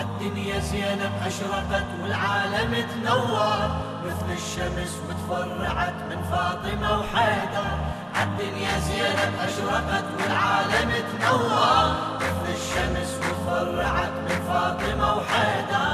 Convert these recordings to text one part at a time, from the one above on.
الدنيا زينب أشرقت والعالم تنور. مثل الشمس وتفرعت من فاطمة وحيدر. الدنيا زينب أشرقت والعالم تنور. مثل الشمس وتفرعت من فاطمة وحيدر.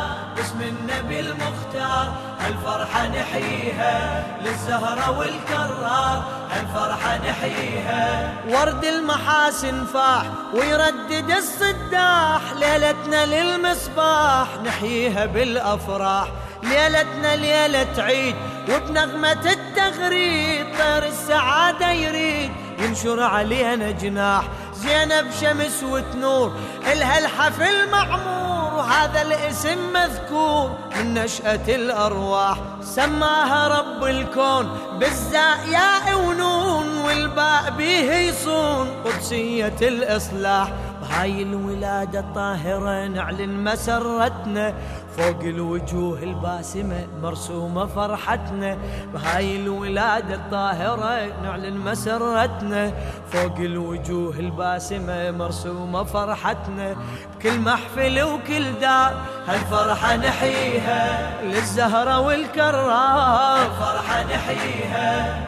النبي المختار هالفرحة نحييها للزهرة والكرار هالفرحة نحييها. ورد المحاسن فاح ويردد الصداح ليلتنا للمصباح نحييها بالأفراح. ليلتنا ليلة عيد وبنغمة التغريد طير السعادة يريد ينشر علينا جناح. زينب شمس وتنور إلها الحفل معمور وهذا الاسم مذكور من نشأة الأرواح. سماها رب الكون بالزاء ياء ونون والباء بيه يصون قدسية الإصلاح. بهاي الولادة الطاهرة نعلن مسرتنا. فوق الوجوه الباسمة مرسومة فرحتنا. بهاي الولادة الطاهرة نعلن مسرتنا. فوق الوجوه الباسمة مرسومة فرحتنا. بكل محفل وكل دار هالفرحة نحييها. للزهرة والكرار الفرحة نحييها.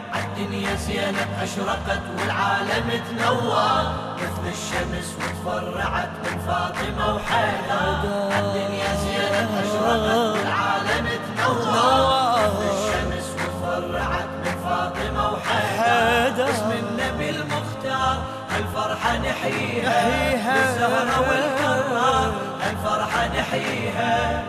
الدنيا زينب أشرقت والعالم تنور. مثل الشمس وتفرعت من فاطمة وحيدر الدنيا زينب أشرقت والعالم تنور. مثل الشمس وتفرعت من فاطمة وحيدر اسم النبي المختار هالفرحة نحييها. الزهرة والكرار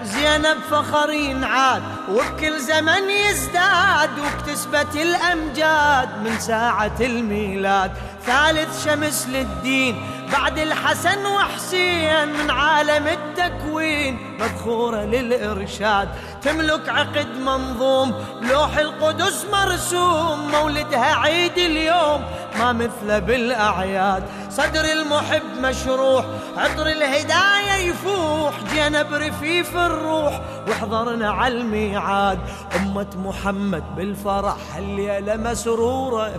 زينب فخر ينعاد وبكل زمن يزداد واكتسبت الأمجاد من ساعة الميلاد. ثالث شمس للدين بعد الحسن وحسين من عالم التكوين مذخورة للإرشاد. تملك عقد منظوم لوح القدس مرسوم مولدها عيد اليوم ما مثله بالأعياد. صدر المحب مشروح عطر الهداية يفوح جينا برفيف الروح واحضرنا على الميعاد. أمة محمد بالفرح هالليلة مسرورة.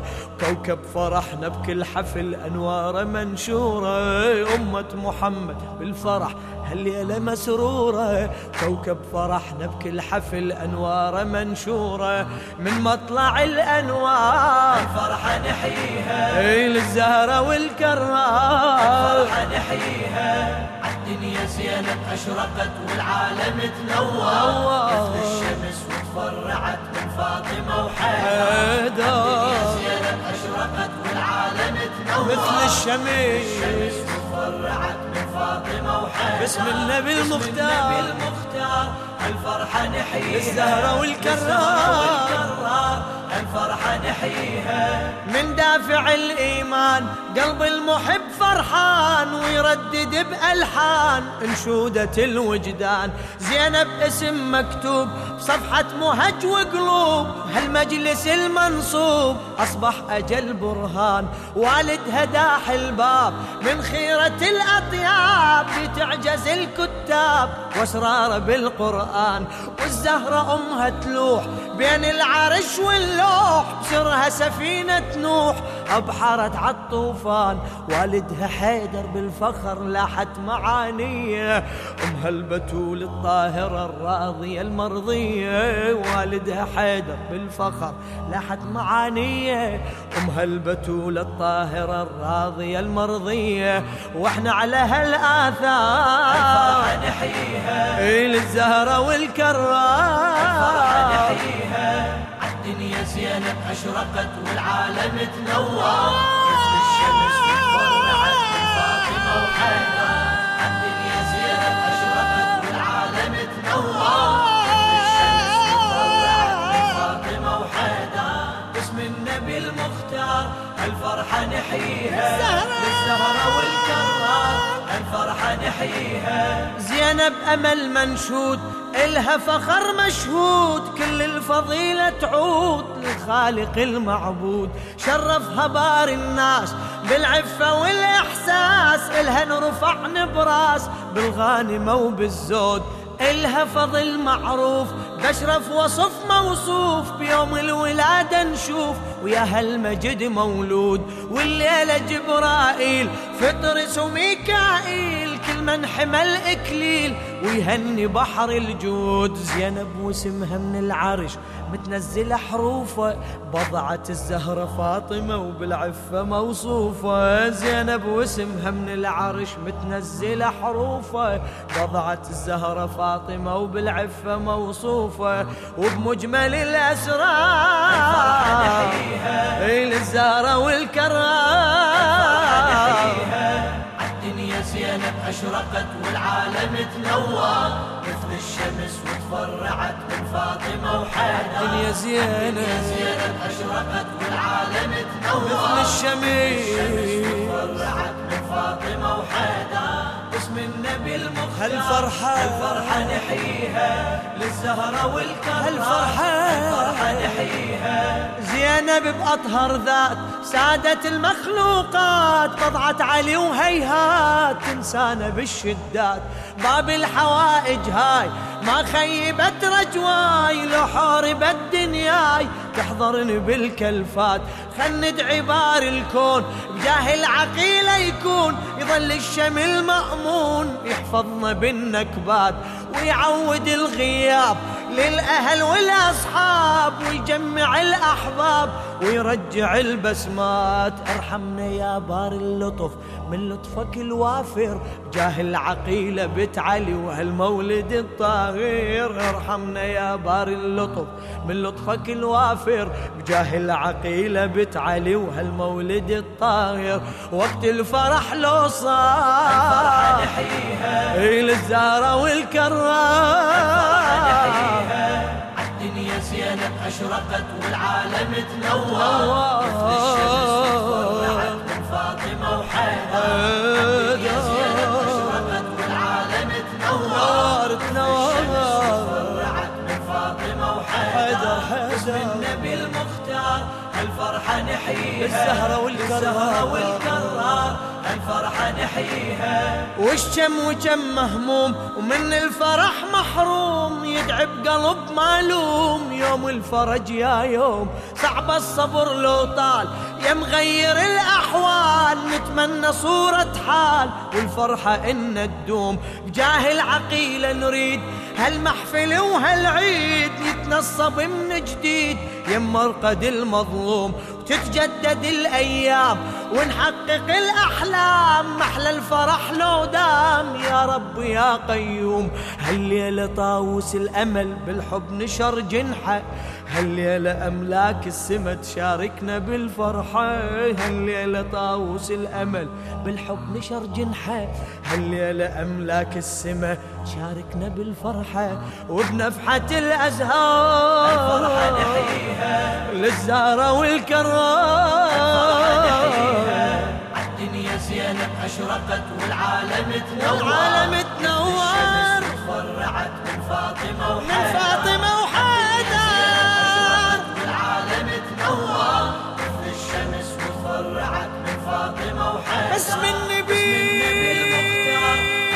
كوكب فرحنا بكل حفل أنوار منشورة. أمة محمد بالفرح هالليلة مسرورة. كوكب فرحنا بكل حفل أنوار منشورة. من مطلع الأنوار الفرحة نحييها. للزهرة والكرار الفرحة نحييها. الدنيا زينب أشرقت والعالم تنور. مثل الشمس وتفرعت من فاطمة وحيدر. الدنيا زينب أشرقت والعالم تنور. مثل الشمس الشمس وتفرعت من فاطمة وحيدر. باسم النبي المختار. باسم النبي المختار الفرحة نحييها. الزهرة والكرار. الزهرة والكرار الفرحة نحييها. من دافع الإيمان قلب المحب فرحان ويردد بألحان. انشودة الوجدان. زينب اسم مكتوب بصفحة مهج وقلوب. هالمجلس المنصوب أصبح أجل برهان. والدها داح الباب من خيرة الأطياب. لتعجز الكتاب وأسرار بالقرآن. والزهرة أمها تلوح بين العرش واللوح بسرها سفينة نوح. أبحرت عالطوفان والدها حيدر بالفخر لاحت معانية أمها البتول الطاهرة الراضية المرضية والدها حيدر بالفخر لاحت معانية أمها البتول الطاهرة الراضية المرضية وإحنا على هالآثار. نحييها للزهرة والكرار نحييها زينب أشرقت والعالم تنور مثل الشمس وتفرعت من فاطمة وحيدر. الدنيا زينب أشرقت والعالم تنور مثل الشمس من فاطمة وحيدر. النبي المختار الفرحة نحييها. للزهرة والكرار الفرحة نحييها. زينب أمل منشود إلها فخر مشهود كل الفضيلة تعود للخالق المعبود. شرفها بار الناس بالعفة والإحساس إلها نرفع نبراس بالغانمة وبالزود. إلها فضل معروف بشرف وصف موصوف بيوم الولادة نشوف ويا هالمجد مولود. والليلة جبرائيل فطرس وميكائيل من حمل إكليل ويهني بحر الجود. زينب واسمها من العرش متنزلة حروفه. بضعة الزهرة فاطمة وبالعفة موصوفة. زينب واسمها من العرش متنزلة حروفه. بضعة الزهرة فاطمة وبالعفة موصوفة. وبمجمل الأسرار للزهرة والكرار. الدنيا زينب أشرقت والعالم تنور. مثل الشمس وتفرعت من فاطمة وحيدر الدنيا زينب أشرقت والعالم تنور. مثل الشمس تفرعت من فاطمة وحيدر اسم النبي المختار. هالفرحة الفرحة نحييها للزهرة والكرار هالفرحة الفرحة نحييها زينب بأطهر ذات سادة المخلوقات بضعة علي وهيهات تنسانا بالشدات. باب الحوائج هاي ما خيبت رجواي لو حاربت دنياي تحضرني بالكلفات. خل ندعي بار الكون بجاه العقيلة يكون. يظل الشمل مأمون يحفظنا بالنكبات. ويعود الغياب للأهل والأصحاب ويجمع الأحباب. ويرجع البسمات. ارحمنا يا بار اللطف من لطفك الوافر. جاه العقيلة بت علي وهالمولد الطاهر ارحمنا يا بار اللطف من لطفك الوافر. بجاه العقيلة بت علي وهالمولد الطاهر وقت الفرح لو صار إيه للزهرة والكرار الدنيا زينب أشرقت والعالم تنور مثل الشمس من فاطمة وحيدر وحيدر اسم. النبي المختار الفرحة نحييها والكرار. الزهرة والكرار الفرحة نحييها والشم وكم مهموم ومن الفرح محروم يدعي بقلب مالوم يوم الفرج يا يوم. صعب الصبر لو طال. يا مغير الأحوال نتمنى صورة حال. والفرحة إن تدوم. بجاه العقيلة نريد هالمحفل وهالعيد. يتنصب من جديد. يم مرقد المظلوم. وتتجدد الأيام ونحقق الأحلام. محلى الفرح لو دام. يا رب يا قيوم هالليلة طاووس الأمل بالحب نشر جنحة. هالليلة أملاك السما تشاركنا بالفرحة هالليلة طاووس الأمل بالحب نشر جنحة هالليلة أملاك السما تشاركنا بالفرحة وبنفحة الأزهار للزهرة والكرار. الدنيا زينب أشرقت والعالم تنور. والعالم تنور. الشمس تفرعت من فاطمة من وحيدر فاطمة وحيدر اسم النبي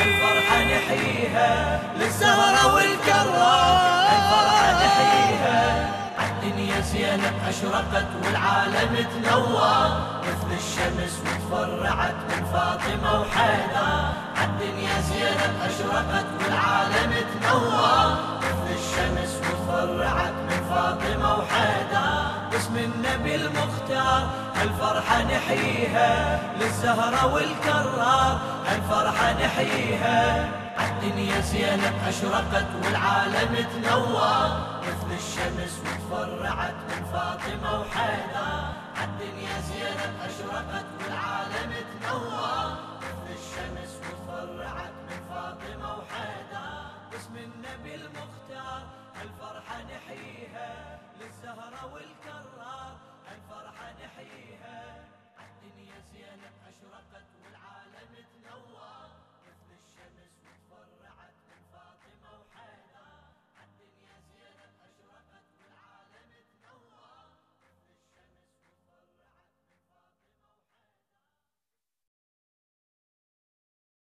الفرحة نحييها. للزهرة والكرار الفرحة نحييها. الدنيا زينب أشرقت والعالم تنور مثل الشمس وتفرعت من فاطمة وحيدر. الدنيا زينب أشرقت والعالم تنور مثل الشمس وتفرعت من فاطمة وحيدر. باسم النبي المختار الفرحة نحييها للزهرة والكرار. الفرحة نحييها. الدنيا زينب أشرقت والعالم تنور مثل الشمس وتفرعت من فاطمة وحيدر. الدنيا زينب أشرقت والعالم تنور مثل الشمس وتفرعت من فاطمة وحيدر. باسم النبي المختار. الفرحة نحييها للزهرة والكرار. الفرحة نحييها. الدنيا زينب أشرقت والعالم تنور